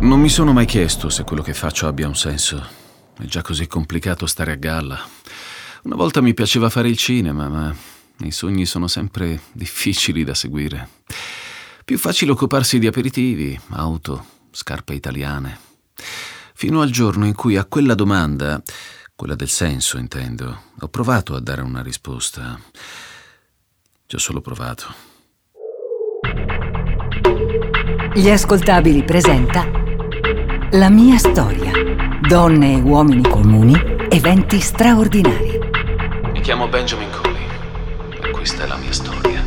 Non mi sono mai chiesto se quello che faccio abbia un senso. È già così complicato stare a galla. Una volta mi piaceva fare il cinema, ma i sogni sono sempre difficili da seguire. Più facile occuparsi di aperitivi, auto, scarpe italiane. Fino al giorno in cui a quella domanda, quella del senso intendo, ho provato a dare una risposta. Ci ho solo provato. Gli ascoltabili presenta La mia storia. Donne e uomini comuni, eventi straordinari. Mi chiamo Benjamin Coley e questa è la mia storia.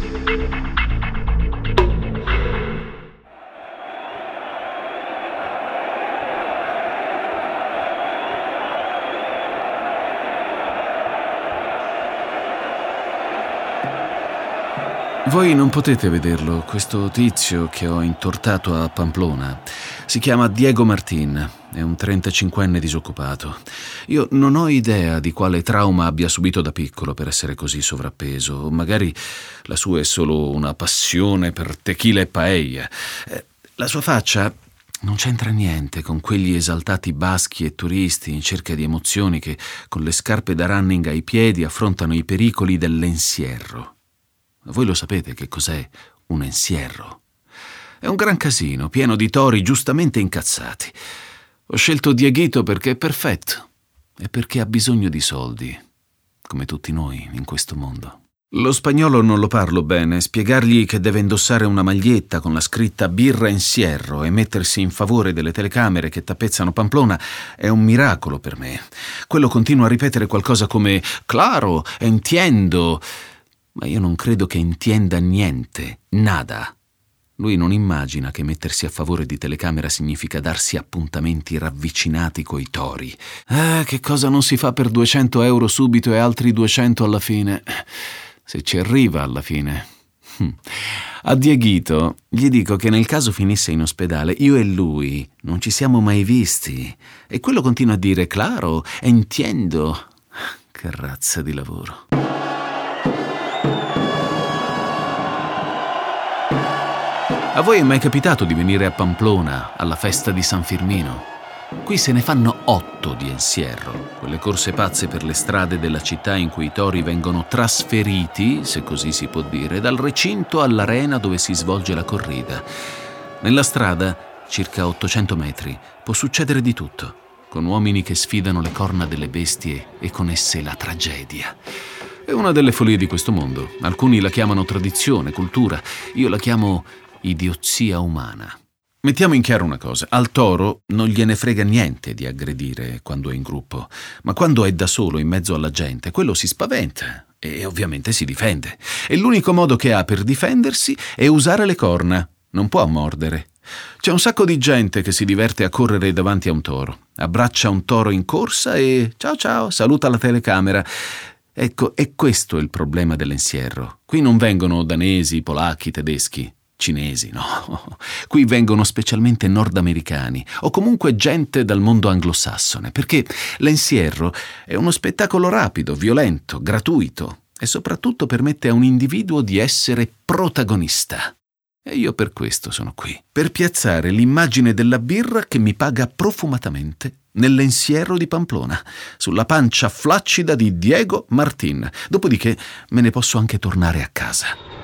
Voi non potete vederlo, questo tizio che ho intortato a Pamplona. Si chiama Diego Martin, è un 35enne disoccupato. Io non ho idea di quale trauma abbia subito da piccolo per essere così sovrappeso, magari la sua è solo una passione per tequila e paella. Eh, la sua faccia non c'entra niente con quegli esaltati baschi e turisti in cerca di emozioni che con le scarpe da running ai piedi affrontano i pericoli dell'ensierro. Voi lo sapete che cos'è un ensierro? È un gran casino, pieno di tori giustamente incazzati. Ho scelto Dieghito perché è perfetto e perché ha bisogno di soldi, come tutti noi in questo mondo. Lo spagnolo non lo parlo bene, spiegargli che deve indossare una maglietta con la scritta birra ensierro e mettersi in favore delle telecamere che tappezzano Pamplona è un miracolo per me. Quello continua a ripetere qualcosa come Claro, entiendo ma io non credo che intenda niente, nada. Lui non immagina che mettersi a favore di telecamera significa darsi appuntamenti ravvicinati coi tori. Ah, che cosa non si fa per 200 euro subito e altri 200 alla fine? Se ci arriva alla fine. Hm. A Dieghito gli dico che nel caso finisse in ospedale, io e lui non ci siamo mai visti. E quello continua a dire, claro, entiendo. Che razza di lavoro. A voi è mai capitato di venire a Pamplona alla festa di San Firmino? Qui se ne fanno otto di ensierro, quelle corse pazze per le strade della città in cui i tori vengono trasferiti, se così si può dire, dal recinto all'arena dove si svolge la corrida. Nella strada, circa 800 metri, può succedere di tutto, con uomini che sfidano le corna delle bestie e con esse la tragedia. È una delle follie di questo mondo. Alcuni la chiamano tradizione, cultura, io la chiamo idiozia umana. Mettiamo in chiaro una cosa, al toro non gliene frega niente di aggredire quando è in gruppo, ma quando è da solo in mezzo alla gente, quello si spaventa e ovviamente si difende. E l'unico modo che ha per difendersi è usare le corna, non può mordere. C'è un sacco di gente che si diverte a correre davanti a un toro, abbraccia un toro in corsa e ciao ciao, saluta la telecamera. Ecco, è questo il problema dell'ensierro. Qui non vengono danesi, polacchi, tedeschi cinesi, no. Qui vengono specialmente nordamericani o comunque gente dal mondo anglosassone, perché l'ensierro è uno spettacolo rapido, violento, gratuito e soprattutto permette a un individuo di essere protagonista. E io per questo sono qui, per piazzare l'immagine della birra che mi paga profumatamente nell'ensierro di Pamplona, sulla pancia flaccida di Diego Martin. Dopodiché me ne posso anche tornare a casa.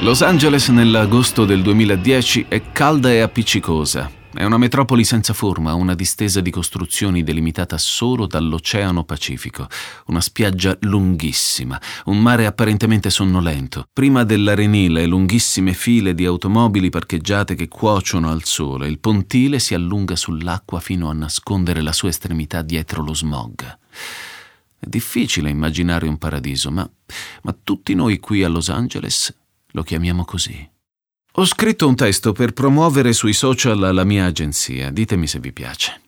Los Angeles nell'agosto del 2010 è calda e appiccicosa. È una metropoli senza forma, una distesa di costruzioni delimitata solo dall'Oceano Pacifico, una spiaggia lunghissima, un mare apparentemente sonnolento. Prima dell'arenile lunghissime file di automobili parcheggiate che cuociono al sole, il pontile si allunga sull'acqua fino a nascondere la sua estremità dietro lo smog. È difficile immaginare un paradiso, ma, ma tutti noi qui a Los Angeles lo chiamiamo così. Ho scritto un testo per promuovere sui social la mia agenzia, ditemi se vi piace.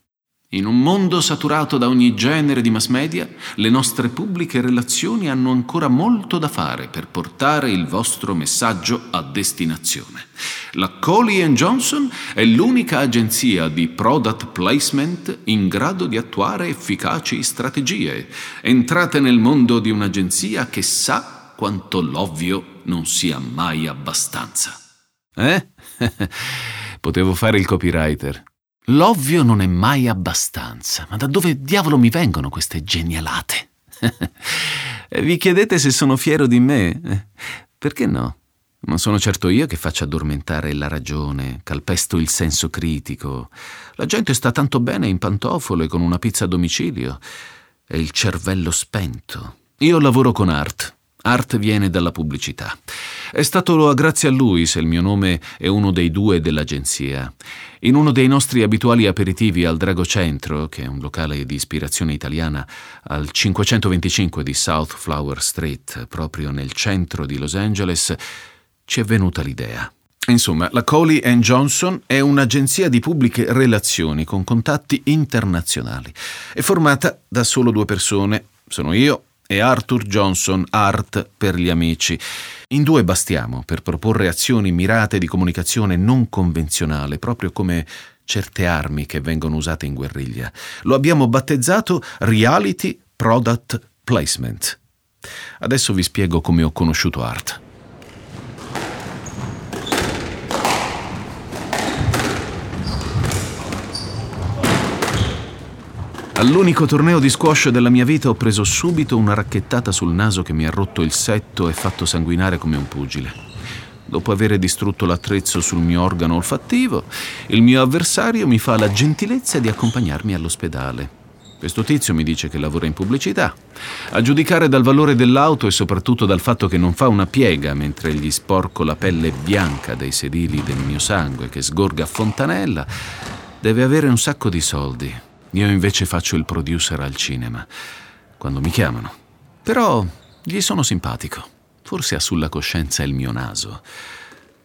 In un mondo saturato da ogni genere di mass media, le nostre pubbliche relazioni hanno ancora molto da fare per portare il vostro messaggio a destinazione. La Coley Johnson è l'unica agenzia di product placement in grado di attuare efficaci strategie. Entrate nel mondo di un'agenzia che sa quanto l'ovvio non sia mai abbastanza. Eh? Potevo fare il copywriter. L'ovvio non è mai abbastanza, ma da dove diavolo mi vengono queste genialate? Vi chiedete se sono fiero di me? Perché no? Non sono certo io che faccia addormentare la ragione, calpesto il senso critico. La gente sta tanto bene in pantofole con una pizza a domicilio e il cervello spento. Io lavoro con Art. Art viene dalla pubblicità. È stato grazie a lui se il mio nome è uno dei due dell'agenzia. In uno dei nostri abituali aperitivi al Dragocentro, che è un locale di ispirazione italiana, al 525 di South Flower Street, proprio nel centro di Los Angeles, ci è venuta l'idea. Insomma, la Coley Johnson è un'agenzia di pubbliche relazioni con contatti internazionali. È formata da solo due persone, sono io e Arthur Johnson, Art per gli amici. In due bastiamo per proporre azioni mirate di comunicazione non convenzionale, proprio come certe armi che vengono usate in guerriglia. Lo abbiamo battezzato Reality Product Placement. Adesso vi spiego come ho conosciuto Art. All'unico torneo di squash della mia vita ho preso subito una racchettata sul naso che mi ha rotto il setto e fatto sanguinare come un pugile. Dopo aver distrutto l'attrezzo sul mio organo olfattivo, il mio avversario mi fa la gentilezza di accompagnarmi all'ospedale. Questo tizio mi dice che lavora in pubblicità. A giudicare dal valore dell'auto e soprattutto dal fatto che non fa una piega mentre gli sporco la pelle bianca dei sedili del mio sangue che sgorga a fontanella, deve avere un sacco di soldi. Io invece faccio il producer al cinema, quando mi chiamano. Però gli sono simpatico. Forse ha sulla coscienza il mio naso.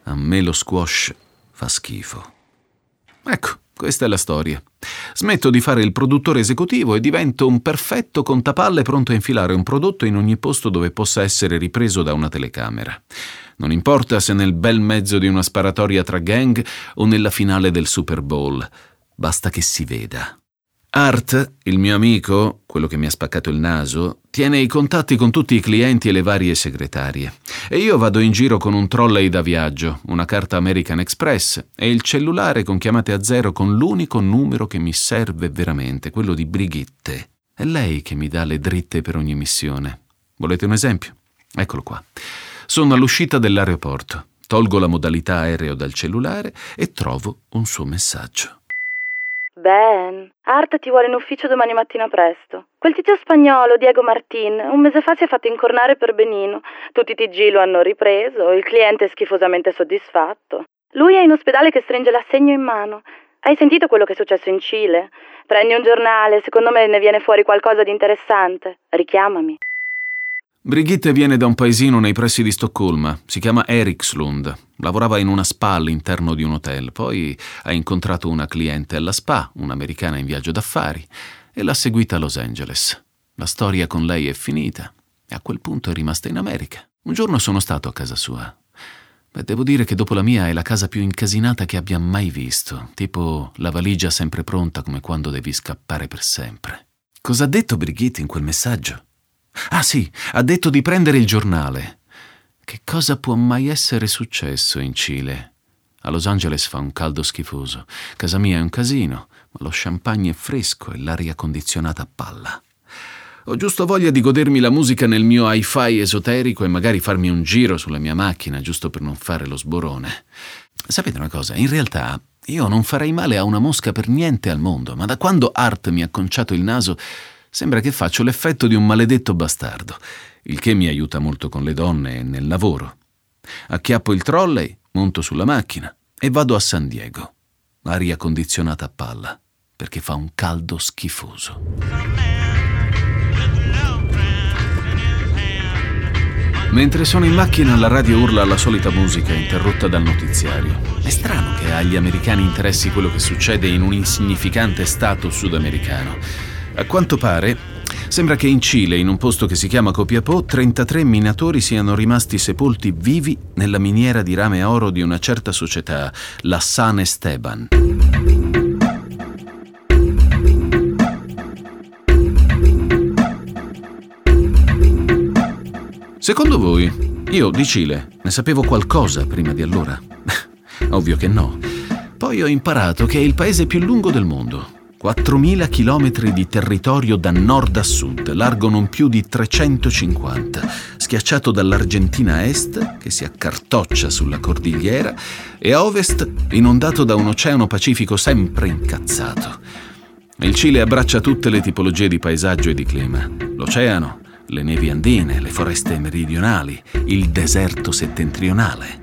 A me lo squash fa schifo. Ecco, questa è la storia. Smetto di fare il produttore esecutivo e divento un perfetto contapalle pronto a infilare un prodotto in ogni posto dove possa essere ripreso da una telecamera. Non importa se nel bel mezzo di una sparatoria tra gang o nella finale del Super Bowl, basta che si veda. Art, il mio amico, quello che mi ha spaccato il naso, tiene i contatti con tutti i clienti e le varie segretarie. E io vado in giro con un trolley da viaggio, una carta American Express e il cellulare con chiamate a zero con l'unico numero che mi serve veramente, quello di Brigitte. È lei che mi dà le dritte per ogni missione. Volete un esempio? Eccolo qua. Sono all'uscita dell'aeroporto. Tolgo la modalità aereo dal cellulare e trovo un suo messaggio. Ben, Art ti vuole in ufficio domani mattina presto. Quel tizio spagnolo, Diego Martin, un mese fa si è fatto incornare per Benino. Tutti i TG lo hanno ripreso, il cliente è schifosamente soddisfatto. Lui è in ospedale che stringe l'assegno in mano. Hai sentito quello che è successo in Cile? Prendi un giornale, secondo me ne viene fuori qualcosa di interessante. Richiamami. Brigitte viene da un paesino nei pressi di Stoccolma, si chiama Erikslund. Lavorava in una spa all'interno di un hotel, poi ha incontrato una cliente alla spa, un'americana in viaggio d'affari, e l'ha seguita a Los Angeles. La storia con lei è finita e a quel punto è rimasta in America. Un giorno sono stato a casa sua. Beh, devo dire che dopo la mia è la casa più incasinata che abbia mai visto, tipo la valigia sempre pronta come quando devi scappare per sempre. Cosa ha detto Brigitte in quel messaggio? Ah sì, ha detto di prendere il giornale. Che cosa può mai essere successo in Cile? A Los Angeles fa un caldo schifoso. Casa mia è un casino, ma lo champagne è fresco e l'aria condizionata a palla. Ho giusto voglia di godermi la musica nel mio hi-fi esoterico e magari farmi un giro sulla mia macchina, giusto per non fare lo sborone. Sapete una cosa? In realtà io non farei male a una mosca per niente al mondo, ma da quando Art mi ha conciato il naso Sembra che faccio l'effetto di un maledetto bastardo, il che mi aiuta molto con le donne e nel lavoro. Acchiappo il trolley, monto sulla macchina e vado a San Diego. Aria condizionata a palla, perché fa un caldo schifoso. Mentre sono in macchina la radio urla la solita musica interrotta dal notiziario. È strano che agli americani interessi quello che succede in un insignificante stato sudamericano. A quanto pare, sembra che in Cile, in un posto che si chiama Copiapò, 33 minatori siano rimasti sepolti vivi nella miniera di rame oro di una certa società, la San Esteban. Secondo voi, io di Cile ne sapevo qualcosa prima di allora? ovvio che no. Poi ho imparato che è il paese più lungo del mondo. 4.000 km di territorio da nord a sud, largo non più di 350, schiacciato dall'Argentina a est, che si accartoccia sulla cordigliera, e a ovest inondato da un oceano Pacifico sempre incazzato. Il Cile abbraccia tutte le tipologie di paesaggio e di clima. L'oceano, le nevi andine, le foreste meridionali, il deserto settentrionale.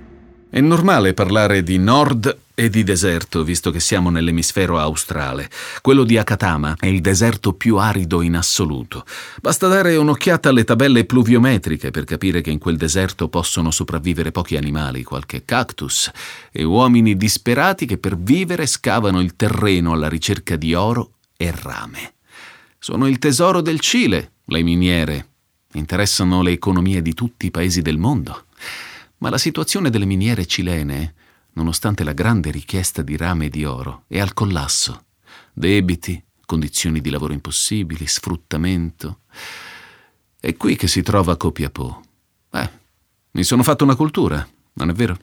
È normale parlare di nord e di deserto, visto che siamo nell'emisfero australe. Quello di Akatama è il deserto più arido in assoluto. Basta dare un'occhiata alle tabelle pluviometriche per capire che in quel deserto possono sopravvivere pochi animali, qualche cactus e uomini disperati che per vivere scavano il terreno alla ricerca di oro e rame. Sono il tesoro del Cile, le miniere. Interessano le economie di tutti i paesi del mondo. Ma la situazione delle miniere cilene, nonostante la grande richiesta di rame e di oro, è al collasso. Debiti, condizioni di lavoro impossibili, sfruttamento. È qui che si trova Copiapò. Eh, mi sono fatto una cultura, non è vero?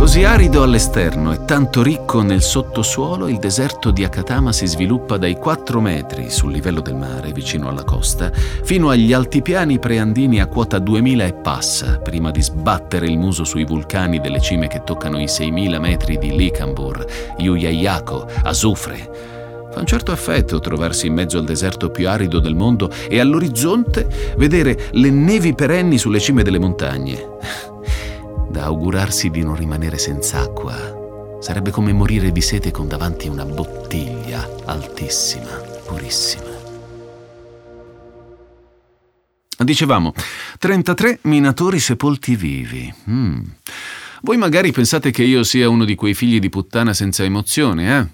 Così arido all'esterno e tanto ricco nel sottosuolo, il deserto di Akatama si sviluppa dai 4 metri sul livello del mare, vicino alla costa, fino agli altipiani preandini a quota 2000 e passa, prima di sbattere il muso sui vulcani delle cime che toccano i 6000 metri di Likambur, Yuyayako, Azufre. Fa un certo effetto trovarsi in mezzo al deserto più arido del mondo e all'orizzonte vedere le nevi perenni sulle cime delle montagne da augurarsi di non rimanere senza acqua. Sarebbe come morire di sete con davanti una bottiglia altissima, purissima. Dicevamo, 33 minatori sepolti vivi. Mm. Voi magari pensate che io sia uno di quei figli di puttana senza emozioni, eh?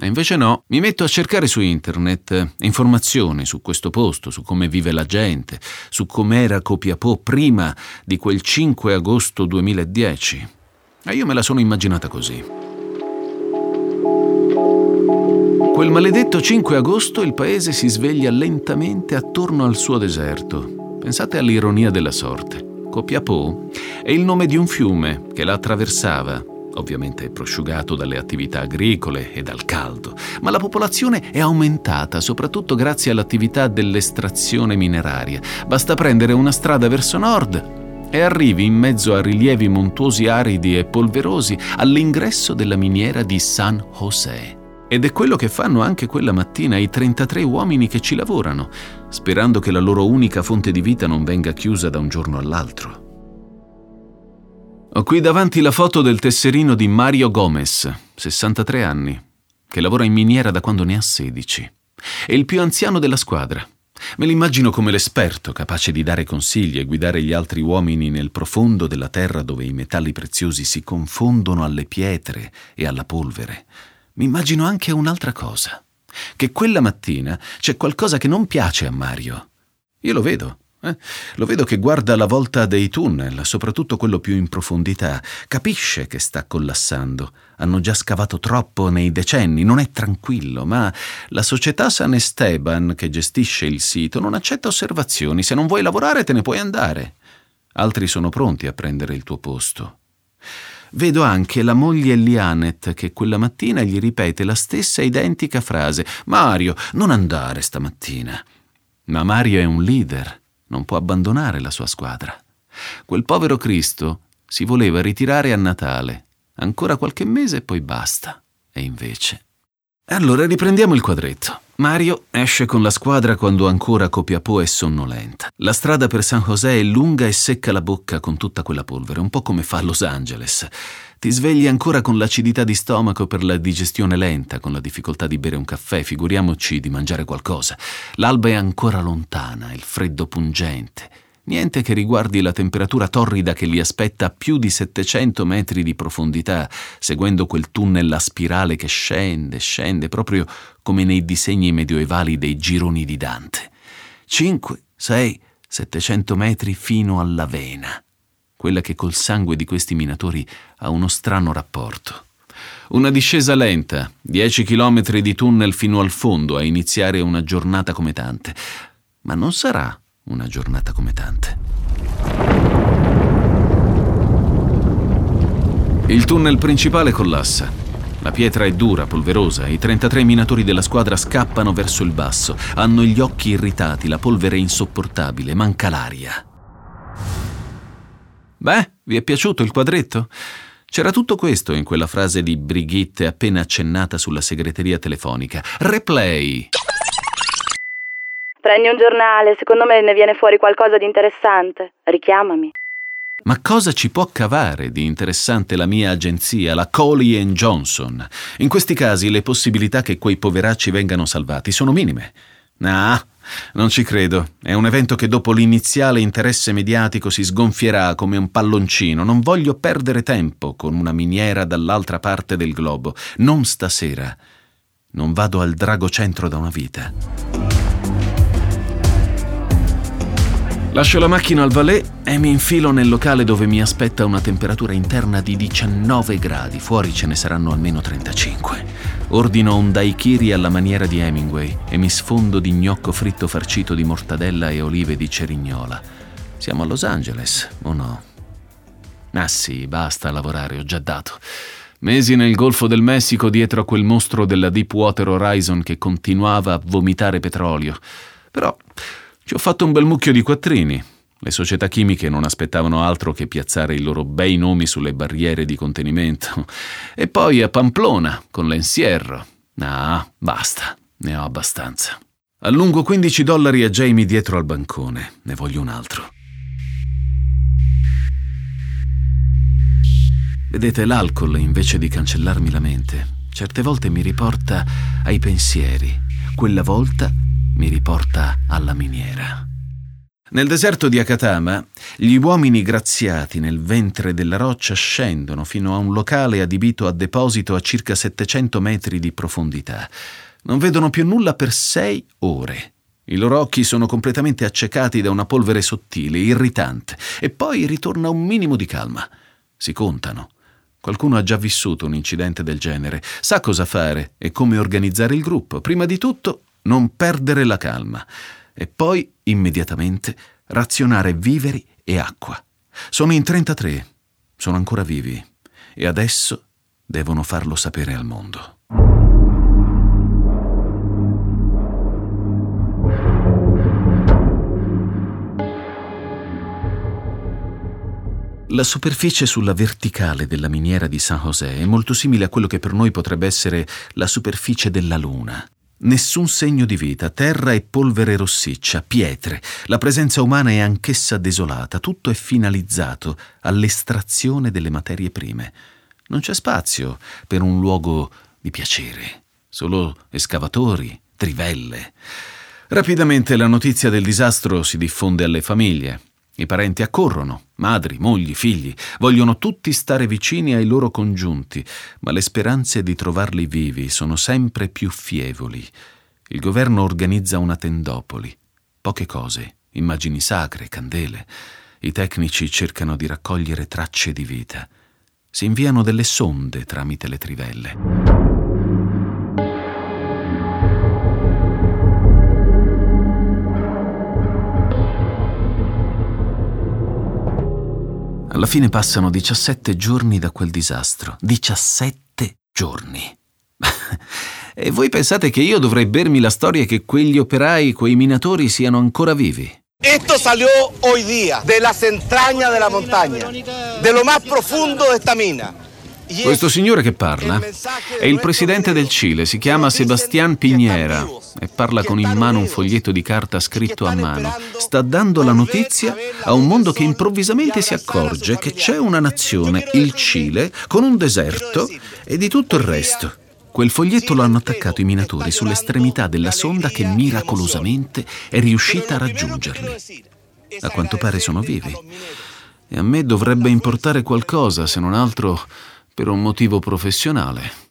E invece no, mi metto a cercare su internet eh, informazioni su questo posto, su come vive la gente, su com'era Copiapò prima di quel 5 agosto 2010. E io me la sono immaginata così. Quel maledetto 5 agosto il paese si sveglia lentamente attorno al suo deserto. Pensate all'ironia della sorte. Copiapò è il nome di un fiume che la attraversava ovviamente prosciugato dalle attività agricole e dal caldo, ma la popolazione è aumentata soprattutto grazie all'attività dell'estrazione mineraria. Basta prendere una strada verso nord e arrivi in mezzo a rilievi montuosi aridi e polverosi all'ingresso della miniera di San José. Ed è quello che fanno anche quella mattina i 33 uomini che ci lavorano, sperando che la loro unica fonte di vita non venga chiusa da un giorno all'altro. Ho qui davanti la foto del tesserino di Mario Gomez, 63 anni, che lavora in miniera da quando ne ha 16. È il più anziano della squadra. Me l'immagino come l'esperto, capace di dare consigli e guidare gli altri uomini nel profondo della terra dove i metalli preziosi si confondono alle pietre e alla polvere. Mi immagino anche un'altra cosa, che quella mattina c'è qualcosa che non piace a Mario. Io lo vedo. Lo vedo che guarda la volta dei tunnel, soprattutto quello più in profondità. Capisce che sta collassando. Hanno già scavato troppo nei decenni, non è tranquillo, ma la società San Esteban, che gestisce il sito, non accetta osservazioni. Se non vuoi lavorare te ne puoi andare. Altri sono pronti a prendere il tuo posto. Vedo anche la moglie Lianet che quella mattina gli ripete la stessa identica frase. Mario, non andare stamattina. Ma Mario è un leader non può abbandonare la sua squadra. Quel povero Cristo si voleva ritirare a Natale, ancora qualche mese e poi basta. E invece. Allora riprendiamo il quadretto. Mario esce con la squadra quando ancora Copiapò è sonnolenta. La strada per San José è lunga e secca la bocca con tutta quella polvere, un po' come fa Los Angeles. Ti svegli ancora con l'acidità di stomaco per la digestione lenta, con la difficoltà di bere un caffè, figuriamoci di mangiare qualcosa. L'alba è ancora lontana, il freddo pungente. Niente che riguardi la temperatura torrida che li aspetta a più di 700 metri di profondità, seguendo quel tunnel a spirale che scende, scende, proprio come nei disegni medioevali dei gironi di Dante. 5, 6, 700 metri fino alla vena quella che col sangue di questi minatori ha uno strano rapporto. Una discesa lenta, dieci chilometri di tunnel fino al fondo a iniziare una giornata come tante. ma non sarà una giornata come tante. Il tunnel principale collassa. La pietra è dura, polverosa, i 33 minatori della squadra scappano verso il basso, hanno gli occhi irritati, la polvere è insopportabile, manca l'aria. Beh, vi è piaciuto il quadretto? C'era tutto questo in quella frase di Brigitte appena accennata sulla segreteria telefonica. Replay! Prendi un giornale, secondo me ne viene fuori qualcosa di interessante. Richiamami. Ma cosa ci può cavare di interessante la mia agenzia, la Coley Johnson? In questi casi le possibilità che quei poveracci vengano salvati sono minime. Ah, non ci credo. È un evento che dopo l'iniziale interesse mediatico si sgonfierà come un palloncino. Non voglio perdere tempo con una miniera dall'altra parte del globo. Non stasera. Non vado al dragocentro da una vita. Lascio la macchina al valet e mi infilo nel locale dove mi aspetta una temperatura interna di 19 gradi, fuori ce ne saranno almeno 35. Ordino un daiquiri alla maniera di Hemingway e mi sfondo di gnocco fritto farcito di mortadella e olive di cerignola. Siamo a Los Angeles, o no? Ah sì, basta lavorare, ho già dato. Mesi nel Golfo del Messico dietro a quel mostro della Deepwater Horizon che continuava a vomitare petrolio. Però ci ho fatto un bel mucchio di quattrini. Le società chimiche non aspettavano altro che piazzare i loro bei nomi sulle barriere di contenimento. E poi a Pamplona, con l'ensierro. Ah, basta, ne ho abbastanza. Allungo 15 dollari a Jamie dietro al bancone. Ne voglio un altro. Vedete, l'alcol, invece di cancellarmi la mente, certe volte mi riporta ai pensieri. Quella volta mi riporta alla miniera. Nel deserto di Akatama, gli uomini graziati nel ventre della roccia scendono fino a un locale adibito a deposito a circa 700 metri di profondità. Non vedono più nulla per sei ore. I loro occhi sono completamente accecati da una polvere sottile, irritante, e poi ritorna un minimo di calma. Si contano. Qualcuno ha già vissuto un incidente del genere, sa cosa fare e come organizzare il gruppo. Prima di tutto non perdere la calma e poi immediatamente razionare viveri e acqua. Sono in 33, sono ancora vivi e adesso devono farlo sapere al mondo. La superficie sulla verticale della miniera di San José è molto simile a quello che per noi potrebbe essere la superficie della Luna. Nessun segno di vita, terra e polvere rossiccia, pietre. La presenza umana è anch'essa desolata, tutto è finalizzato all'estrazione delle materie prime. Non c'è spazio per un luogo di piacere, solo escavatori, trivelle. Rapidamente la notizia del disastro si diffonde alle famiglie. I parenti accorrono, madri, mogli, figli, vogliono tutti stare vicini ai loro congiunti, ma le speranze di trovarli vivi sono sempre più fievoli. Il governo organizza una tendopoli. Poche cose, immagini sacre, candele. I tecnici cercano di raccogliere tracce di vita. Si inviano delle sonde tramite le trivelle. Alla fine passano 17 giorni da quel disastro. 17 giorni. e voi pensate che io dovrei bermi la storia che quegli operai, quei minatori siano ancora vivi? Esto salió hoy día de las entrañas de la montaña, de lo más profundo de esta mina. Questo signore che parla è il presidente del Cile, si chiama Sebastián Piñera e parla con in mano un foglietto di carta scritto a mano. Sta dando la notizia a un mondo che improvvisamente si accorge che c'è una nazione, il Cile, con un deserto e di tutto il resto. Quel foglietto lo hanno attaccato i minatori sull'estremità della sonda che miracolosamente è riuscita a raggiungerli. A quanto pare sono vivi. E a me dovrebbe importare qualcosa, se non altro per un motivo professionale.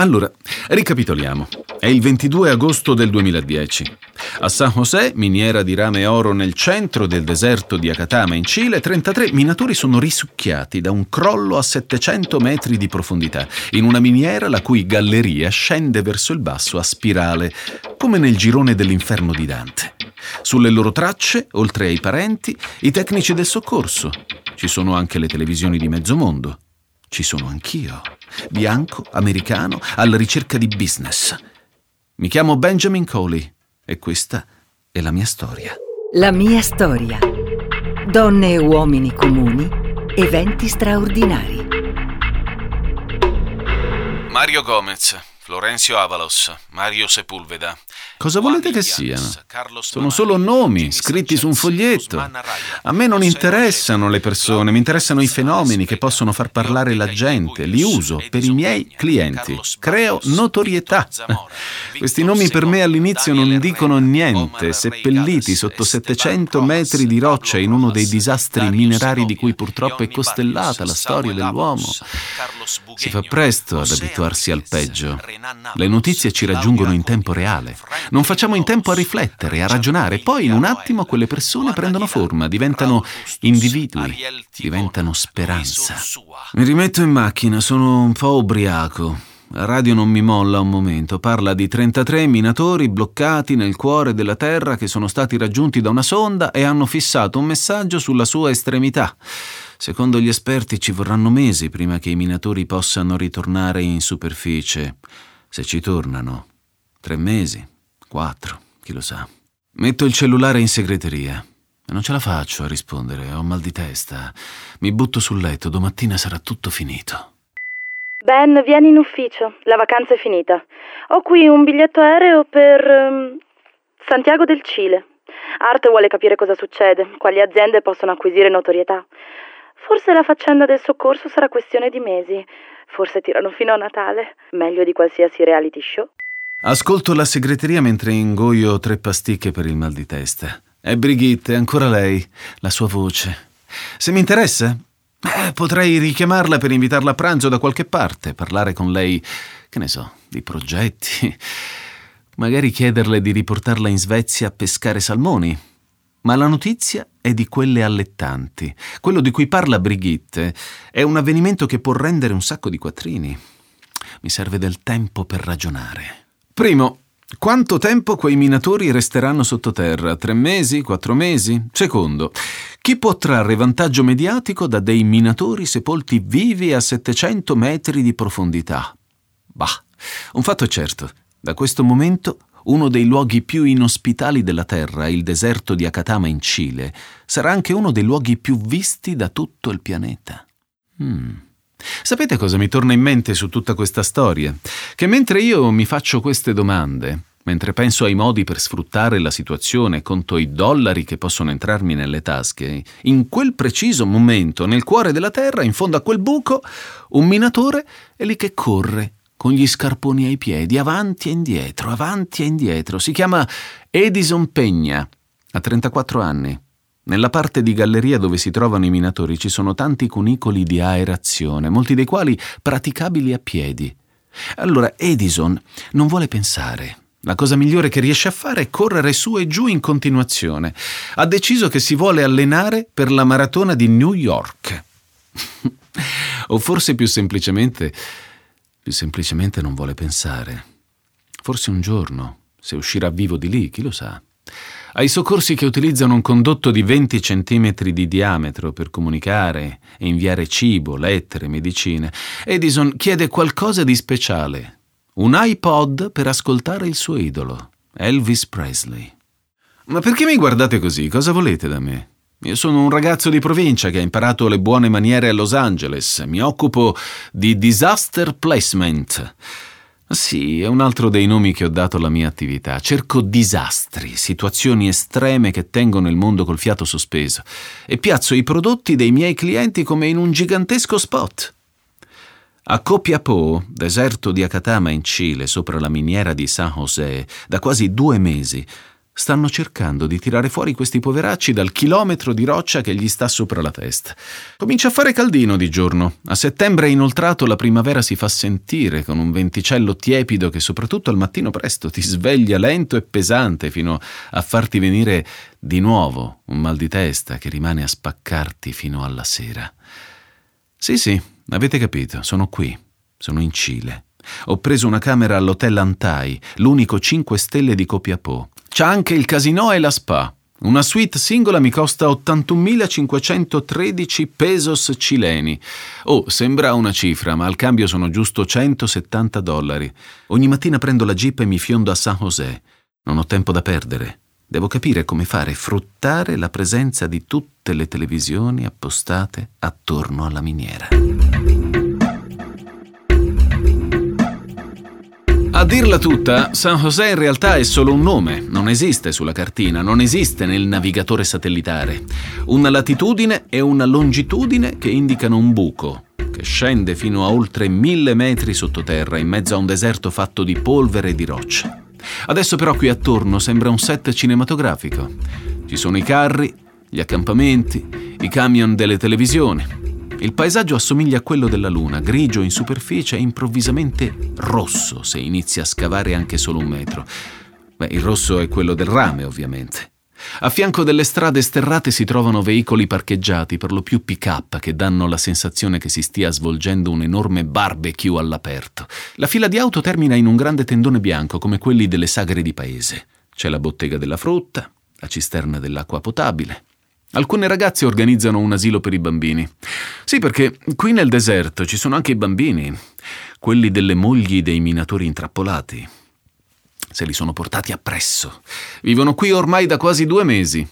Allora, ricapitoliamo. È il 22 agosto del 2010. A San José, miniera di rame oro nel centro del deserto di Acatama in Cile, 33 minatori sono risucchiati da un crollo a 700 metri di profondità, in una miniera la cui galleria scende verso il basso a spirale, come nel girone dell'inferno di Dante. Sulle loro tracce, oltre ai parenti, i tecnici del soccorso. Ci sono anche le televisioni di mezzo mondo. Ci sono anch'io, bianco, americano, alla ricerca di business. Mi chiamo Benjamin Coley e questa è la mia storia. La mia storia. Donne e uomini comuni, eventi straordinari. Mario Gomez, Florenzio Avalos, Mario Sepulveda, Cosa volete che siano? Sono solo nomi scritti su un foglietto. A me non interessano le persone, mi interessano i fenomeni che possono far parlare la gente. Li uso per i miei clienti. Creo notorietà. Questi nomi per me all'inizio non dicono niente, seppelliti sotto 700 metri di roccia in uno dei disastri minerari di cui purtroppo è costellata la storia dell'uomo. Si fa presto ad abituarsi al peggio. Le notizie ci raggiungono in tempo reale. Non facciamo in tempo a riflettere, a ragionare, poi in un attimo quelle persone prendono forma, diventano individui, diventano speranza. Mi rimetto in macchina, sono un po' ubriaco. La radio non mi molla un momento, parla di 33 minatori bloccati nel cuore della Terra che sono stati raggiunti da una sonda e hanno fissato un messaggio sulla sua estremità. Secondo gli esperti ci vorranno mesi prima che i minatori possano ritornare in superficie. Se ci tornano, tre mesi, Quattro, chi lo sa. Metto il cellulare in segreteria. Non ce la faccio a rispondere, ho mal di testa. Mi butto sul letto, domattina sarà tutto finito. Ben, vieni in ufficio, la vacanza è finita. Ho qui un biglietto aereo per um, Santiago del Cile. Art vuole capire cosa succede, quali aziende possono acquisire notorietà. Forse la faccenda del soccorso sarà questione di mesi. Forse tirano fino a Natale, meglio di qualsiasi reality show. Ascolto la segreteria mentre ingoio tre pasticche per il mal di testa. È Brigitte, ancora lei, la sua voce. Se mi interessa, eh, potrei richiamarla per invitarla a pranzo da qualche parte, parlare con lei, che ne so, di progetti. Magari chiederle di riportarla in Svezia a pescare salmoni. Ma la notizia è di quelle allettanti. Quello di cui parla Brigitte è un avvenimento che può rendere un sacco di quattrini. Mi serve del tempo per ragionare. Primo, quanto tempo quei minatori resteranno sottoterra? Tre mesi? Quattro mesi? Secondo, chi può trarre vantaggio mediatico da dei minatori sepolti vivi a 700 metri di profondità? Bah, un fatto è certo. Da questo momento uno dei luoghi più inospitali della Terra, il deserto di Akatama in Cile, sarà anche uno dei luoghi più visti da tutto il pianeta. Hmm. Sapete cosa mi torna in mente su tutta questa storia? Che mentre io mi faccio queste domande, mentre penso ai modi per sfruttare la situazione conto i dollari che possono entrarmi nelle tasche, in quel preciso momento, nel cuore della terra, in fondo a quel buco, un minatore è lì che corre con gli scarponi ai piedi, avanti e indietro, avanti e indietro. Si chiama Edison Pegna, ha 34 anni. Nella parte di galleria dove si trovano i minatori ci sono tanti cunicoli di aerazione, molti dei quali praticabili a piedi. Allora Edison non vuole pensare. La cosa migliore che riesce a fare è correre su e giù in continuazione. Ha deciso che si vuole allenare per la maratona di New York. o forse più semplicemente, più semplicemente non vuole pensare. Forse un giorno, se uscirà vivo di lì, chi lo sa ai soccorsi che utilizzano un condotto di 20 cm di diametro per comunicare e inviare cibo, lettere, medicine, Edison chiede qualcosa di speciale. Un iPod per ascoltare il suo idolo, Elvis Presley. Ma perché mi guardate così? Cosa volete da me? Io sono un ragazzo di provincia che ha imparato le buone maniere a Los Angeles. Mi occupo di disaster placement. Sì, è un altro dei nomi che ho dato alla mia attività. Cerco disastri, situazioni estreme che tengono il mondo col fiato sospeso e piazzo i prodotti dei miei clienti come in un gigantesco spot. A Copiapó, deserto di Acatama in Cile, sopra la miniera di San José, da quasi due mesi, stanno cercando di tirare fuori questi poveracci dal chilometro di roccia che gli sta sopra la testa. Comincia a fare caldino di giorno. A settembre inoltrato la primavera si fa sentire con un venticello tiepido che soprattutto al mattino presto ti sveglia lento e pesante fino a farti venire di nuovo un mal di testa che rimane a spaccarti fino alla sera. Sì, sì, avete capito, sono qui, sono in Cile. Ho preso una camera all'hotel Antai, l'unico 5 stelle di Copiapò. C'ha anche il casino e la spa. Una suite singola mi costa 81.513 pesos cileni. Oh, sembra una cifra, ma al cambio sono giusto 170 dollari. Ogni mattina prendo la jeep e mi fiondo a San José. Non ho tempo da perdere. Devo capire come fare fruttare la presenza di tutte le televisioni appostate attorno alla miniera. A dirla tutta, San José in realtà è solo un nome, non esiste sulla cartina, non esiste nel navigatore satellitare. Una latitudine e una longitudine che indicano un buco, che scende fino a oltre mille metri sottoterra in mezzo a un deserto fatto di polvere e di roccia. Adesso però qui attorno sembra un set cinematografico. Ci sono i carri, gli accampamenti, i camion delle televisioni, il paesaggio assomiglia a quello della Luna, grigio in superficie e improvvisamente rosso se inizi a scavare anche solo un metro. Beh, il rosso è quello del rame, ovviamente. A fianco delle strade sterrate si trovano veicoli parcheggiati, per lo più pick-up, che danno la sensazione che si stia svolgendo un enorme barbecue all'aperto. La fila di auto termina in un grande tendone bianco, come quelli delle sagre di paese. C'è la bottega della frutta, la cisterna dell'acqua potabile, Alcune ragazze organizzano un asilo per i bambini. Sì, perché qui nel deserto ci sono anche i bambini, quelli delle mogli dei minatori intrappolati. Se li sono portati appresso. Vivono qui ormai da quasi due mesi.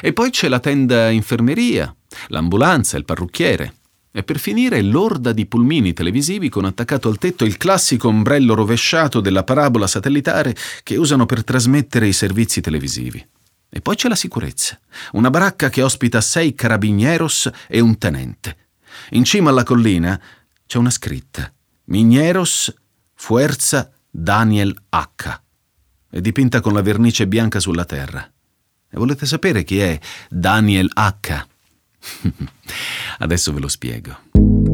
E poi c'è la tenda infermeria, l'ambulanza, il parrucchiere. E per finire l'orda di pulmini televisivi con attaccato al tetto il classico ombrello rovesciato della parabola satellitare che usano per trasmettere i servizi televisivi. E poi c'è la sicurezza, una baracca che ospita sei carabinieros e un tenente. In cima alla collina c'è una scritta: Migneros Fuerza Daniel H. È dipinta con la vernice bianca sulla terra. E volete sapere chi è Daniel H? Adesso ve lo spiego.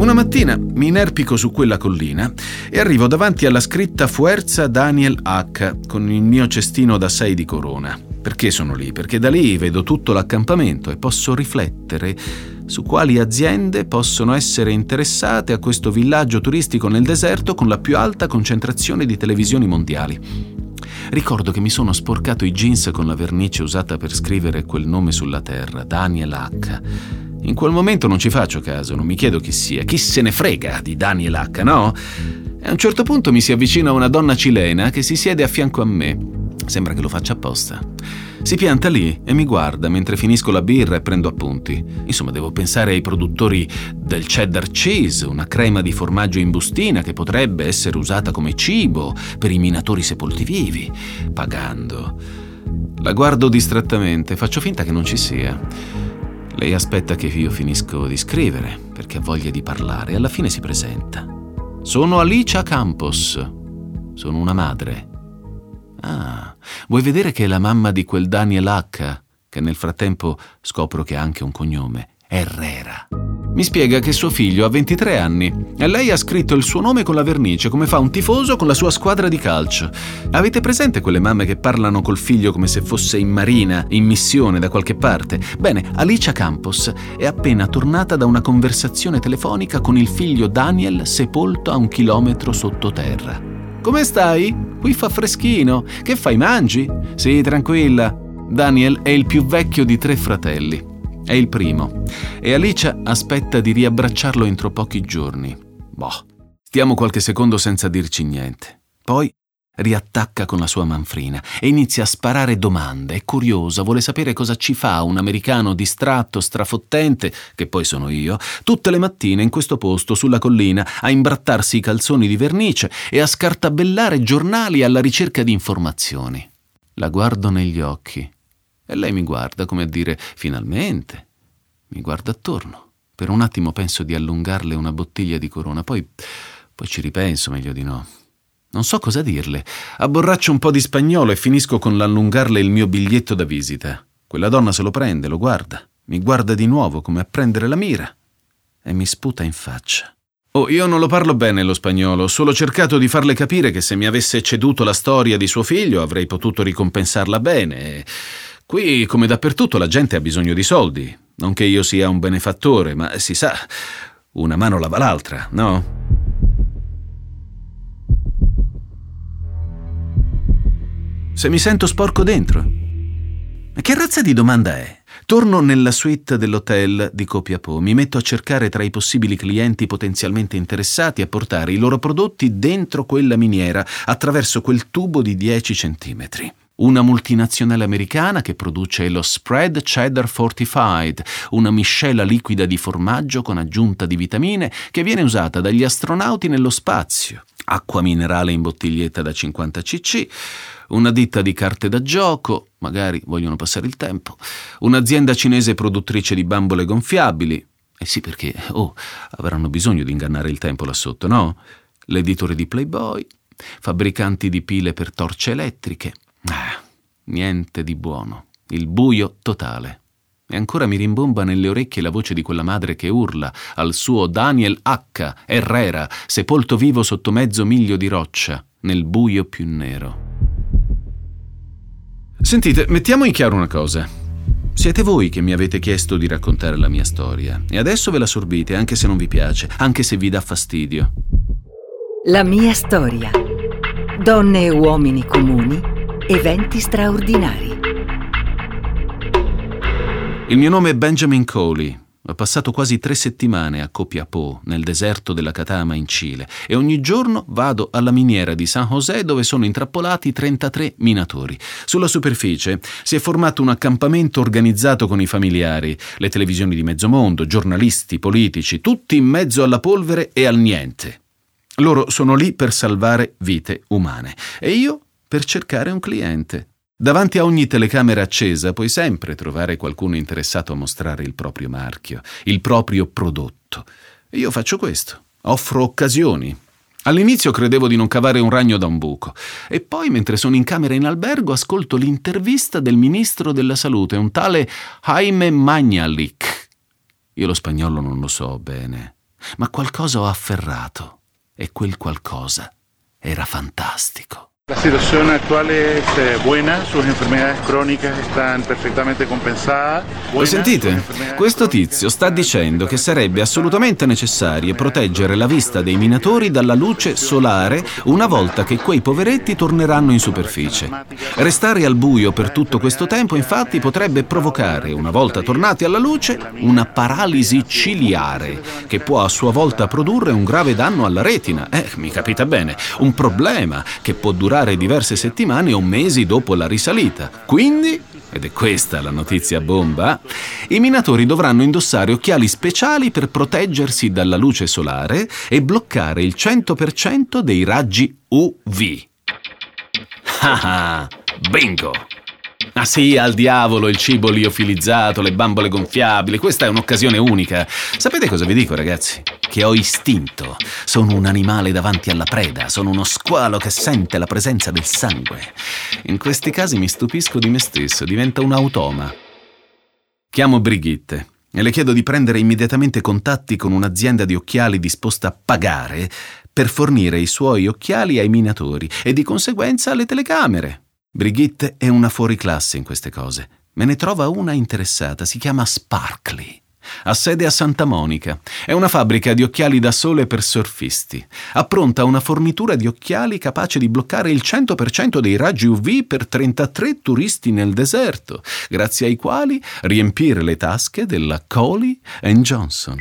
Una mattina mi inerpico su quella collina e arrivo davanti alla scritta Fuerza Daniel H con il mio cestino da 6 di corona. Perché sono lì? Perché da lì vedo tutto l'accampamento e posso riflettere su quali aziende possono essere interessate a questo villaggio turistico nel deserto con la più alta concentrazione di televisioni mondiali. Ricordo che mi sono sporcato i jeans con la vernice usata per scrivere quel nome sulla terra, Daniel H. In quel momento non ci faccio caso, non mi chiedo chi sia, chi se ne frega di Daniel H, no? E a un certo punto mi si avvicina una donna cilena che si siede a fianco a me. Sembra che lo faccia apposta. Si pianta lì e mi guarda mentre finisco la birra e prendo appunti. Insomma, devo pensare ai produttori del cheddar cheese, una crema di formaggio in bustina che potrebbe essere usata come cibo per i minatori sepolti vivi, pagando. La guardo distrattamente, faccio finta che non ci sia. Lei aspetta che io finisco di scrivere, perché ha voglia di parlare, e alla fine si presenta. Sono Alicia Campos. Sono una madre. Ah, vuoi vedere che è la mamma di quel Daniel H., che nel frattempo scopro che ha anche un cognome, Herrera. Mi spiega che suo figlio ha 23 anni e lei ha scritto il suo nome con la vernice come fa un tifoso con la sua squadra di calcio. Avete presente quelle mamme che parlano col figlio come se fosse in marina, in missione da qualche parte? Bene, Alicia Campos è appena tornata da una conversazione telefonica con il figlio Daniel sepolto a un chilometro sottoterra. Come stai? Qui fa freschino. Che fai, mangi? Sì, tranquilla. Daniel è il più vecchio di tre fratelli. È il primo. E Alicia aspetta di riabbracciarlo entro pochi giorni. Boh. Stiamo qualche secondo senza dirci niente. Poi riattacca con la sua manfrina e inizia a sparare domande. È curiosa, vuole sapere cosa ci fa un americano distratto, strafottente, che poi sono io, tutte le mattine in questo posto sulla collina a imbrattarsi i calzoni di vernice e a scartabellare giornali alla ricerca di informazioni. La guardo negli occhi e lei mi guarda come a dire finalmente. Mi guarda attorno. Per un attimo penso di allungarle una bottiglia di corona, poi, poi ci ripenso, meglio di no. Non so cosa dirle. Abborraccio un po' di spagnolo e finisco con l'allungarle il mio biglietto da visita. Quella donna se lo prende, lo guarda, mi guarda di nuovo come a prendere la mira e mi sputa in faccia. Oh, io non lo parlo bene lo spagnolo, ho solo cercato di farle capire che se mi avesse ceduto la storia di suo figlio avrei potuto ricompensarla bene. Qui, come dappertutto, la gente ha bisogno di soldi. Non che io sia un benefattore, ma si sa, una mano lava l'altra, no? Se mi sento sporco dentro? Che razza di domanda è? Torno nella suite dell'hotel di Copiapò, mi metto a cercare tra i possibili clienti potenzialmente interessati a portare i loro prodotti dentro quella miniera attraverso quel tubo di 10 centimetri una multinazionale americana che produce lo spread cheddar fortified, una miscela liquida di formaggio con aggiunta di vitamine che viene usata dagli astronauti nello spazio, acqua minerale in bottiglietta da 50 cc, una ditta di carte da gioco, magari vogliono passare il tempo, un'azienda cinese produttrice di bambole gonfiabili, eh sì perché, oh, avranno bisogno di ingannare il tempo là sotto, no? L'editore di Playboy, fabbricanti di pile per torce elettriche, Ah, niente di buono. Il buio totale. E ancora mi rimbomba nelle orecchie la voce di quella madre che urla al suo Daniel H. Herrera, sepolto vivo sotto mezzo miglio di roccia, nel buio più nero. Sentite, mettiamo in chiaro una cosa. Siete voi che mi avete chiesto di raccontare la mia storia e adesso ve la sorbite anche se non vi piace, anche se vi dà fastidio. La mia storia. Donne e uomini comuni Eventi straordinari. Il mio nome è Benjamin Coley. Ho passato quasi tre settimane a Copiapó, nel deserto della Catama in Cile, e ogni giorno vado alla miniera di San José dove sono intrappolati 33 minatori. Sulla superficie si è formato un accampamento organizzato con i familiari, le televisioni di mezzo mondo, giornalisti, politici, tutti in mezzo alla polvere e al niente. Loro sono lì per salvare vite umane e io per cercare un cliente. Davanti a ogni telecamera accesa puoi sempre trovare qualcuno interessato a mostrare il proprio marchio, il proprio prodotto. io faccio questo, offro occasioni. All'inizio credevo di non cavare un ragno da un buco e poi mentre sono in camera in albergo ascolto l'intervista del ministro della salute, un tale Jaime Magnalic. Io lo spagnolo non lo so bene, ma qualcosa ho afferrato e quel qualcosa era fantastico. La situazione attuale è eh, buona, sus enfermedades crónicas están perfectamente compensadas. Lo sentite? Questo tizio sta dicendo che sarebbe assolutamente necessario proteggere la vista dei minatori dalla luce solare una volta che quei poveretti torneranno in superficie. Restare al buio per tutto questo tempo infatti potrebbe provocare, una volta tornati alla luce, una paralisi ciliare che può a sua volta produrre un grave danno alla retina. Eh, mi capita bene, un problema che può durare durare diverse settimane o mesi dopo la risalita. Quindi, ed è questa la notizia bomba, i minatori dovranno indossare occhiali speciali per proteggersi dalla luce solare e bloccare il 100% dei raggi UV. Ah, bingo! Ah sì, al diavolo il cibo liofilizzato, le bambole gonfiabili, questa è un'occasione unica. Sapete cosa vi dico, ragazzi? Che ho istinto. Sono un animale davanti alla preda, sono uno squalo che sente la presenza del sangue. In questi casi mi stupisco di me stesso, diventa un automa. Chiamo Brigitte e le chiedo di prendere immediatamente contatti con un'azienda di occhiali disposta a pagare per fornire i suoi occhiali ai minatori e di conseguenza alle telecamere. Brigitte è una fuoriclasse in queste cose. Me ne trova una interessata, si chiama Sparkly. Ha sede a Santa Monica. È una fabbrica di occhiali da sole per surfisti. Appronta una fornitura di occhiali capace di bloccare il 100% dei raggi UV per 33 turisti nel deserto, grazie ai quali riempire le tasche della Coley Johnson.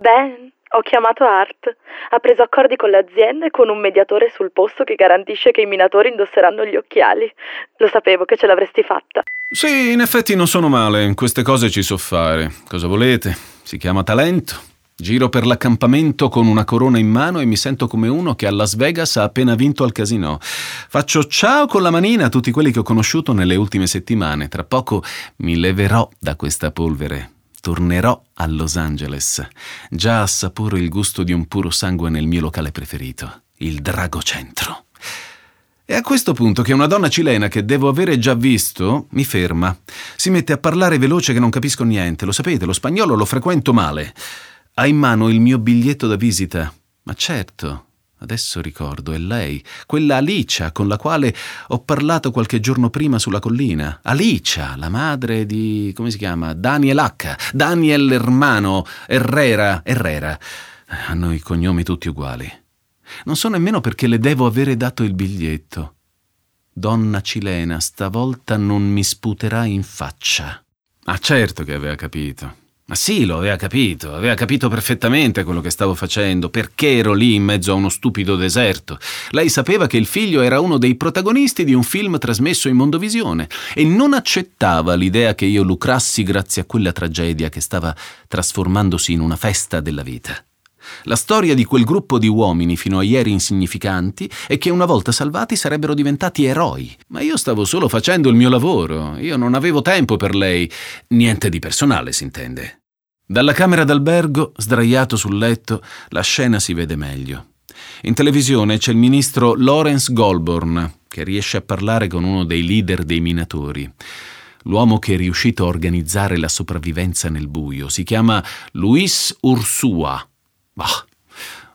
Ben, ho chiamato Art. Ha preso accordi con l'azienda e con un mediatore sul posto che garantisce che i minatori indosseranno gli occhiali. Lo sapevo che ce l'avresti fatta. Sì, in effetti non sono male. Queste cose ci so fare. Cosa volete? Si chiama talento. Giro per l'accampamento con una corona in mano e mi sento come uno che a Las Vegas ha appena vinto al casino. Faccio ciao con la manina a tutti quelli che ho conosciuto nelle ultime settimane. Tra poco mi leverò da questa polvere tornerò a Los Angeles. Già assaporo il gusto di un puro sangue nel mio locale preferito, il Drago Centro. E a questo punto che una donna cilena che devo avere già visto mi ferma. Si mette a parlare veloce che non capisco niente. Lo sapete, lo spagnolo lo frequento male. Ha in mano il mio biglietto da visita. Ma certo, Adesso ricordo, è lei, quella Alicia con la quale ho parlato qualche giorno prima sulla collina. Alicia, la madre di... come si chiama? Daniel H. Daniel Hermano Herrera. Herrera. Hanno i cognomi tutti uguali. Non so nemmeno perché le devo avere dato il biglietto. Donna cilena, stavolta non mi sputerà in faccia. Ah, certo che aveva capito. Ma sì, lo aveva capito, aveva capito perfettamente quello che stavo facendo, perché ero lì in mezzo a uno stupido deserto. Lei sapeva che il figlio era uno dei protagonisti di un film trasmesso in Mondovisione e non accettava l'idea che io lucrassi grazie a quella tragedia che stava trasformandosi in una festa della vita. La storia di quel gruppo di uomini fino a ieri insignificanti è che una volta salvati sarebbero diventati eroi. Ma io stavo solo facendo il mio lavoro, io non avevo tempo per lei, niente di personale si intende. Dalla camera d'albergo, sdraiato sul letto, la scena si vede meglio. In televisione c'è il ministro Lawrence Goldborn, che riesce a parlare con uno dei leader dei minatori. L'uomo che è riuscito a organizzare la sopravvivenza nel buio si chiama Luis Ursua Bah,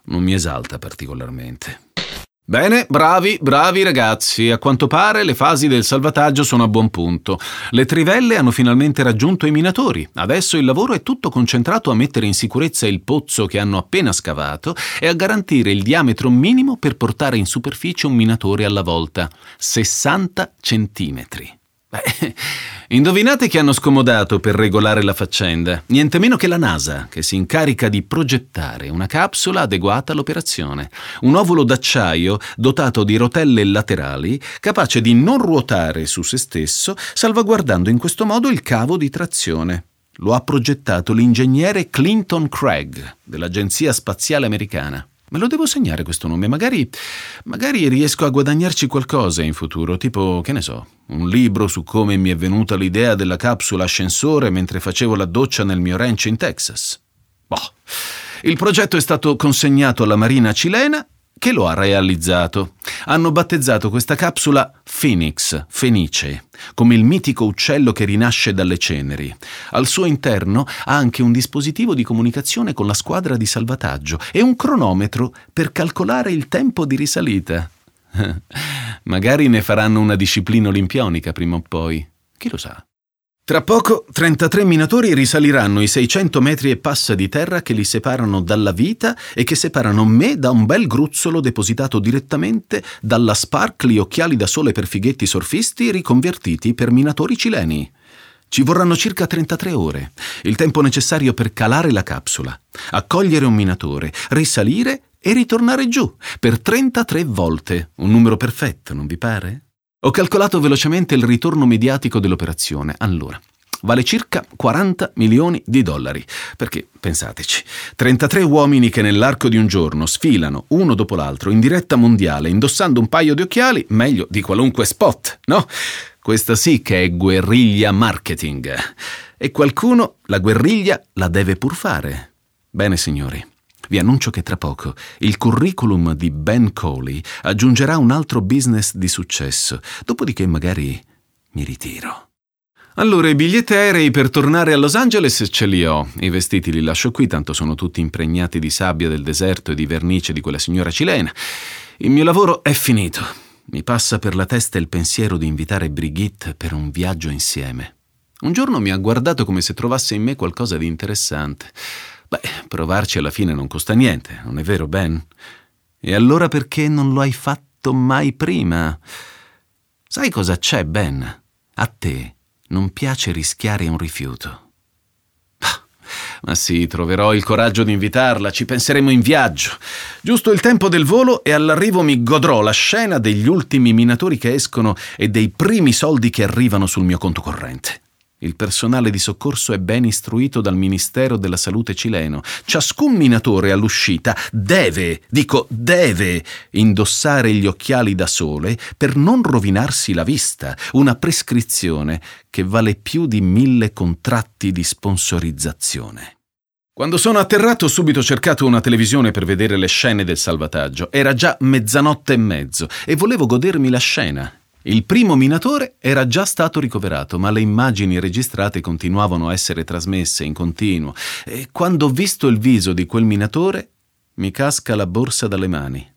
non mi esalta particolarmente. Bene, bravi, bravi ragazzi. A quanto pare le fasi del salvataggio sono a buon punto. Le trivelle hanno finalmente raggiunto i minatori. Adesso il lavoro è tutto concentrato a mettere in sicurezza il pozzo che hanno appena scavato e a garantire il diametro minimo per portare in superficie un minatore alla volta. 60 centimetri. Beh, indovinate chi hanno scomodato per regolare la faccenda? Niente meno che la NASA, che si incarica di progettare una capsula adeguata all'operazione. Un ovulo d'acciaio dotato di rotelle laterali, capace di non ruotare su se stesso, salvaguardando in questo modo il cavo di trazione. Lo ha progettato l'ingegnere Clinton Craig dell'Agenzia Spaziale Americana. Me lo devo segnare questo nome, magari, magari riesco a guadagnarci qualcosa in futuro, tipo, che ne so, un libro su come mi è venuta l'idea della capsula ascensore mentre facevo la doccia nel mio ranch in Texas. Boh. Il progetto è stato consegnato alla Marina cilena che lo ha realizzato. Hanno battezzato questa capsula Phoenix, Fenice, come il mitico uccello che rinasce dalle ceneri. Al suo interno ha anche un dispositivo di comunicazione con la squadra di salvataggio e un cronometro per calcolare il tempo di risalita. Magari ne faranno una disciplina olimpionica prima o poi. Chi lo sa? Tra poco 33 minatori risaliranno i 600 metri e passa di terra che li separano dalla vita e che separano me da un bel gruzzolo depositato direttamente dalla Sparkly occhiali da sole per fighetti surfisti riconvertiti per minatori cileni. Ci vorranno circa 33 ore, il tempo necessario per calare la capsula, accogliere un minatore, risalire e ritornare giù per 33 volte. Un numero perfetto, non vi pare? Ho calcolato velocemente il ritorno mediatico dell'operazione. Allora, vale circa 40 milioni di dollari. Perché, pensateci, 33 uomini che nell'arco di un giorno sfilano uno dopo l'altro in diretta mondiale indossando un paio di occhiali, meglio di qualunque spot, no? Questa sì che è guerriglia marketing. E qualcuno la guerriglia la deve pur fare. Bene, signori. Vi annuncio che tra poco il curriculum di Ben Coley aggiungerà un altro business di successo, dopodiché magari mi ritiro. Allora, i biglietti aerei per tornare a Los Angeles ce li ho. I vestiti li lascio qui, tanto sono tutti impregnati di sabbia del deserto e di vernice di quella signora cilena. Il mio lavoro è finito. Mi passa per la testa il pensiero di invitare Brigitte per un viaggio insieme. Un giorno mi ha guardato come se trovasse in me qualcosa di interessante. Beh, provarci alla fine non costa niente, non è vero, Ben? E allora perché non lo hai fatto mai prima? Sai cosa c'è, Ben? A te non piace rischiare un rifiuto. Ah, ma sì, troverò il coraggio di invitarla, ci penseremo in viaggio. Giusto il tempo del volo e all'arrivo mi godrò la scena degli ultimi minatori che escono e dei primi soldi che arrivano sul mio conto corrente. Il personale di soccorso è ben istruito dal Ministero della Salute cileno. Ciascun minatore all'uscita deve, dico deve, indossare gli occhiali da sole per non rovinarsi la vista, una prescrizione che vale più di mille contratti di sponsorizzazione. Quando sono atterrato ho subito cercato una televisione per vedere le scene del salvataggio. Era già mezzanotte e mezzo e volevo godermi la scena. Il primo minatore era già stato ricoverato, ma le immagini registrate continuavano a essere trasmesse in continuo e quando ho visto il viso di quel minatore mi casca la borsa dalle mani.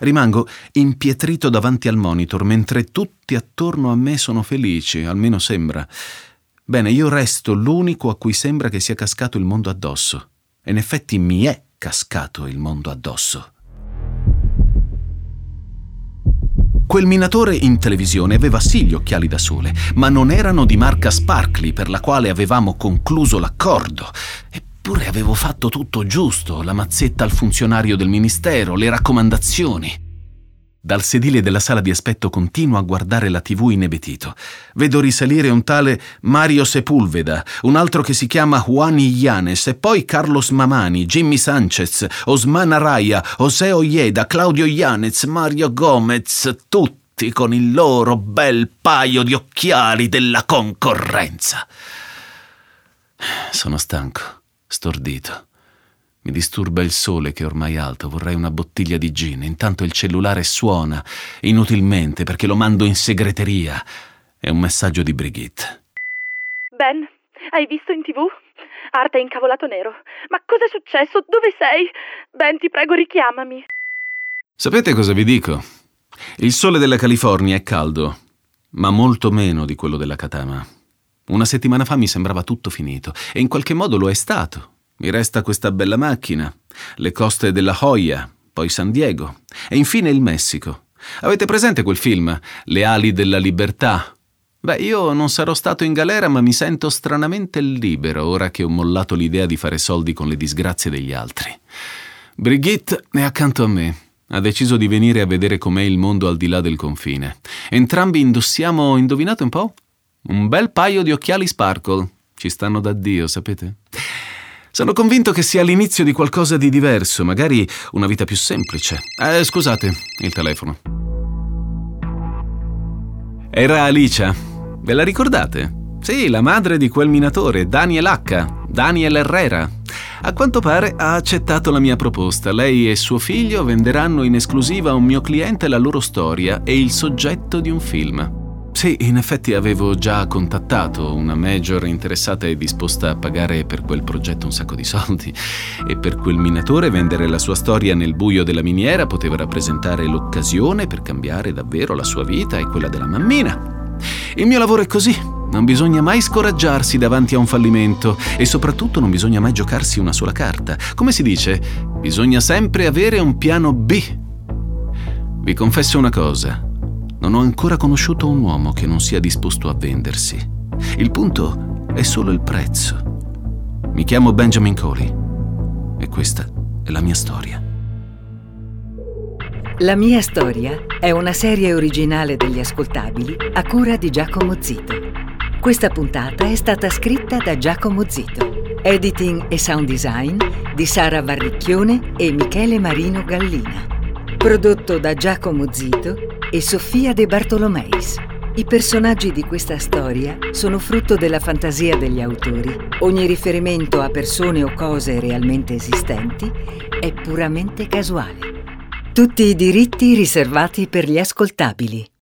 Rimango impietrito davanti al monitor mentre tutti attorno a me sono felici, almeno sembra. Bene, io resto l'unico a cui sembra che sia cascato il mondo addosso. E in effetti mi è cascato il mondo addosso. Quel minatore in televisione aveva sì gli occhiali da sole, ma non erano di marca Sparkly per la quale avevamo concluso l'accordo. Eppure avevo fatto tutto giusto, la mazzetta al funzionario del ministero, le raccomandazioni. Dal sedile della sala di aspetto continuo a guardare la tv inebetito. Vedo risalire un tale Mario Sepulveda, un altro che si chiama Juan Illanes e poi Carlos Mamani, Jimmy Sanchez, Osman Araya, José Ojeda, Claudio Ianez, Mario Gomez, tutti con il loro bel paio di occhiali della concorrenza. Sono stanco, stordito. Mi disturba il sole che è ormai alto, vorrei una bottiglia di gin. Intanto il cellulare suona, inutilmente, perché lo mando in segreteria. È un messaggio di Brigitte. Ben, hai visto in tv? Art è incavolato nero. Ma cos'è successo? Dove sei? Ben, ti prego, richiamami. Sapete cosa vi dico? Il sole della California è caldo, ma molto meno di quello della Katama. Una settimana fa mi sembrava tutto finito, e in qualche modo lo è stato. Mi resta questa bella macchina, le coste della Joya, poi San Diego e infine il Messico. Avete presente quel film, Le ali della libertà? Beh, io non sarò stato in galera, ma mi sento stranamente libero ora che ho mollato l'idea di fare soldi con le disgrazie degli altri. Brigitte è accanto a me. Ha deciso di venire a vedere com'è il mondo al di là del confine. Entrambi indossiamo, indovinate un po'? Un bel paio di occhiali sparkle. Ci stanno da Dio, sapete? Sono convinto che sia l'inizio di qualcosa di diverso, magari una vita più semplice. Eh, scusate, il telefono. Era Alicia. Ve la ricordate? Sì, la madre di quel minatore, Daniel H., Daniel Herrera. A quanto pare ha accettato la mia proposta. Lei e suo figlio venderanno in esclusiva a un mio cliente la loro storia e il soggetto di un film. Sì, in effetti avevo già contattato una major interessata e disposta a pagare per quel progetto un sacco di soldi e per quel minatore vendere la sua storia nel buio della miniera poteva rappresentare l'occasione per cambiare davvero la sua vita e quella della mammina. Il mio lavoro è così, non bisogna mai scoraggiarsi davanti a un fallimento e soprattutto non bisogna mai giocarsi una sola carta. Come si dice, bisogna sempre avere un piano B. Vi confesso una cosa, non ho ancora conosciuto un uomo che non sia disposto a vendersi. Il punto è solo il prezzo. Mi chiamo Benjamin Coley e questa è la mia storia. La mia storia è una serie originale degli ascoltabili a cura di Giacomo Zito. Questa puntata è stata scritta da Giacomo Zito. Editing e sound design di Sara Varricchione e Michele Marino Gallina. Prodotto da Giacomo Zito e Sofia De Bartolomeis. I personaggi di questa storia sono frutto della fantasia degli autori. Ogni riferimento a persone o cose realmente esistenti è puramente casuale. Tutti i diritti riservati per gli ascoltabili.